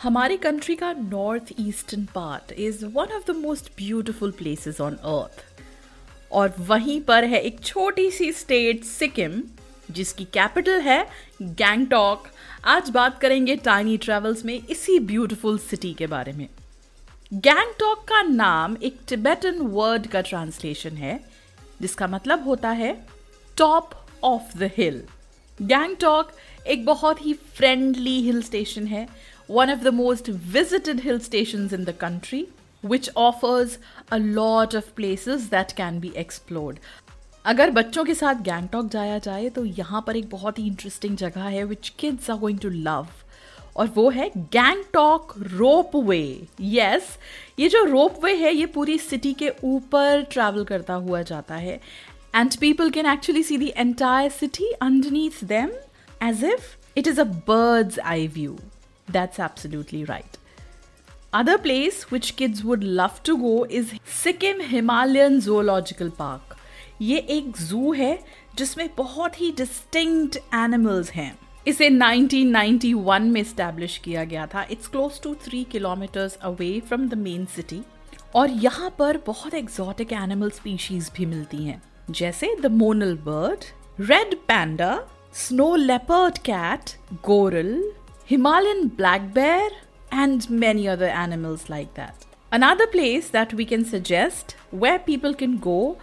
हमारी कंट्री का north eastern part is one of the most beautiful places on earth और वहीं पर है एक छोटी सी स्टेट सिक्किम जिसकी कैपिटल है गैंगटॉक आज बात करेंगे टाइनी ट्रेवल्स में इसी ब्यूटिफुल सिटी के बारे में. गैंगटॉक का नाम एक टिबेटन वर्ड का ट्रांसलेशन है, जिसका मतलब होता है top of the hill Gangtok एक बहुत ही फ्रेंडली हिल स्टेशन है one of the most visited hill station in the country which offers a lot of places that can be explored. अगर बच्चों के साथ गैंगटॉक जाया जाए तो यहाँ पर एक बहुत ही इंटरेस्टिंग जगह है which kids are going to love और वो है गैंगटॉक रोप वे यस ये जो रोप वे है ये पूरी सिटी के ऊपर ट्रैवल करता हुआ जाता है and people can actually see the entire city underneath them as if it is a bird's eye view that's absolutely right Other place which kids would love to go is Sikkim Himalayan Zoological Park. ये एक जू है जिसमें बहुत ही distinct animals हैं इसे 1991 में establish किया गया था it's close to three kilometres away from the main city और यहाँ पर बहुत एग्जॉटिक एनिमल स्पीशीज भी मिलती हैं जैसे the monal bird red panda snow leopard cat goral Himalayan black bear, and many other animals like that. Another place that we can suggest where people can go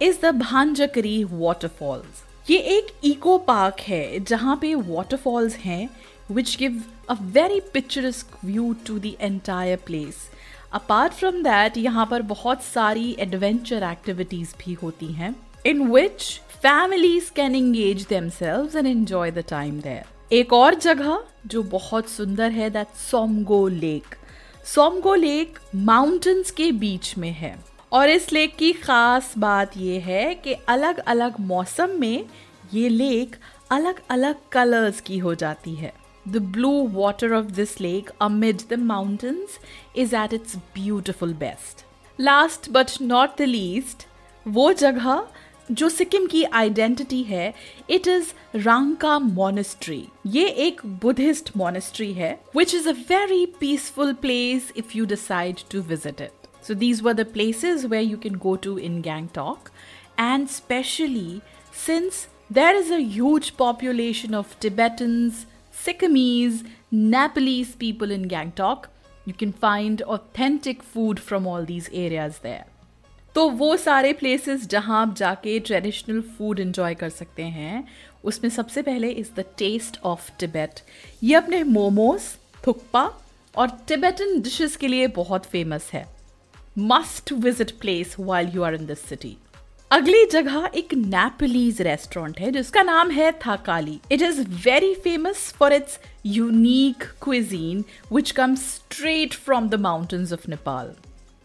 is the Banjhakri waterfalls. ये एक eco park है जहाँ पे waterfalls हैं which give a very picturesque view to the entire place. Apart from that, यहाँ पर बहुत सारी adventure activities भी होती हैं in which families can engage themselves and enjoy the time there. एक और जगह जो बहुत सुंदर है that Tsomgo lake Tsomgo lake mountains के बीच में है. और इस लेक की खास बात यह है कि अलग अलग मौसम में ये लेक अलग अलग कलर्स की हो जाती है. The blue water of this lake amid the mountains is at its beautiful best last but not the least वो जगह जो सिक्किम की आइडेंटिटी है इट इज रांका मोनेस्ट्री ये एक बुद्धिस्ट मोनेस्ट्री है which is a very peaceful place if you decide to visit it so these were the places where you can go to in Gangtok and specially since there is a huge population of Tibetans, Sikkimese, Nepalese people in Gangtok, you can find authentic food from all these areas there. तो वो सारे places जहाँ आप जाके traditional food enjoy कर सकते हैं, उसमें सबसे पहले is the taste of Tibet ये अपने मोमोज, थुक्पा और टिबेटन डिशेस के लिए बहुत फ़ेमस है। Must visit place while you are in this city अगली जगह एक नेपलीज रेस्टोरेंट है, जिसका नाम है Thakali it is very famous for its unique cuisine which comes straight from the mountains of Nepal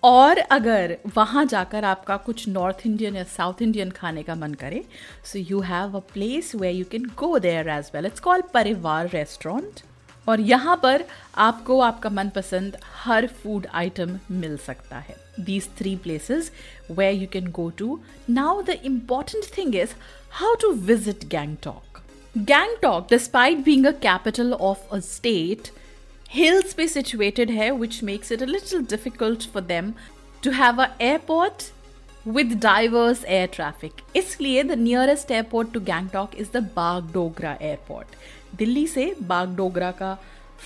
और अगर वहाँ जाकर आपका कुछ नॉर्थ इंडियन या साउथ इंडियन खाने का मन करे so you have a place where you can go there as well it's call Parivar restaurant और यहाँ पर आपको आपका मनपसंद हर फ़ूड आइटम मिल सकता है। These three places where you can go to now the important thing is how to visit Gangtok Gangtok despite being a capital of a state hills पे situated है which makes it a little difficult for them to have a airport with diverse air traffic. इसलिए the nearest airport to Gangtok is the Bagdogra airport. Delhi से बागडोगरा का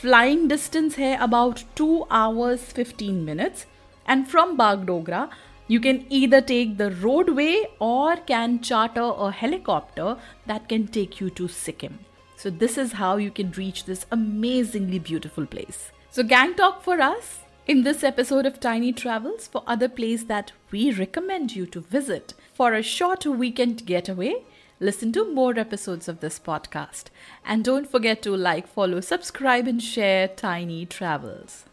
flying distance है about 2 hours 15 minutes and from Bagdogra you can either take the roadway or can charter a helicopter that can take you to Sikkim. So this is how you can reach this amazingly beautiful place. So Gangtok for us in this episode of Tiny Travels for other place that we recommend you to visit for a short weekend getaway. listen to more episodes of this podcast. And don't forget to like, follow, subscribe, and share Tiny Travels.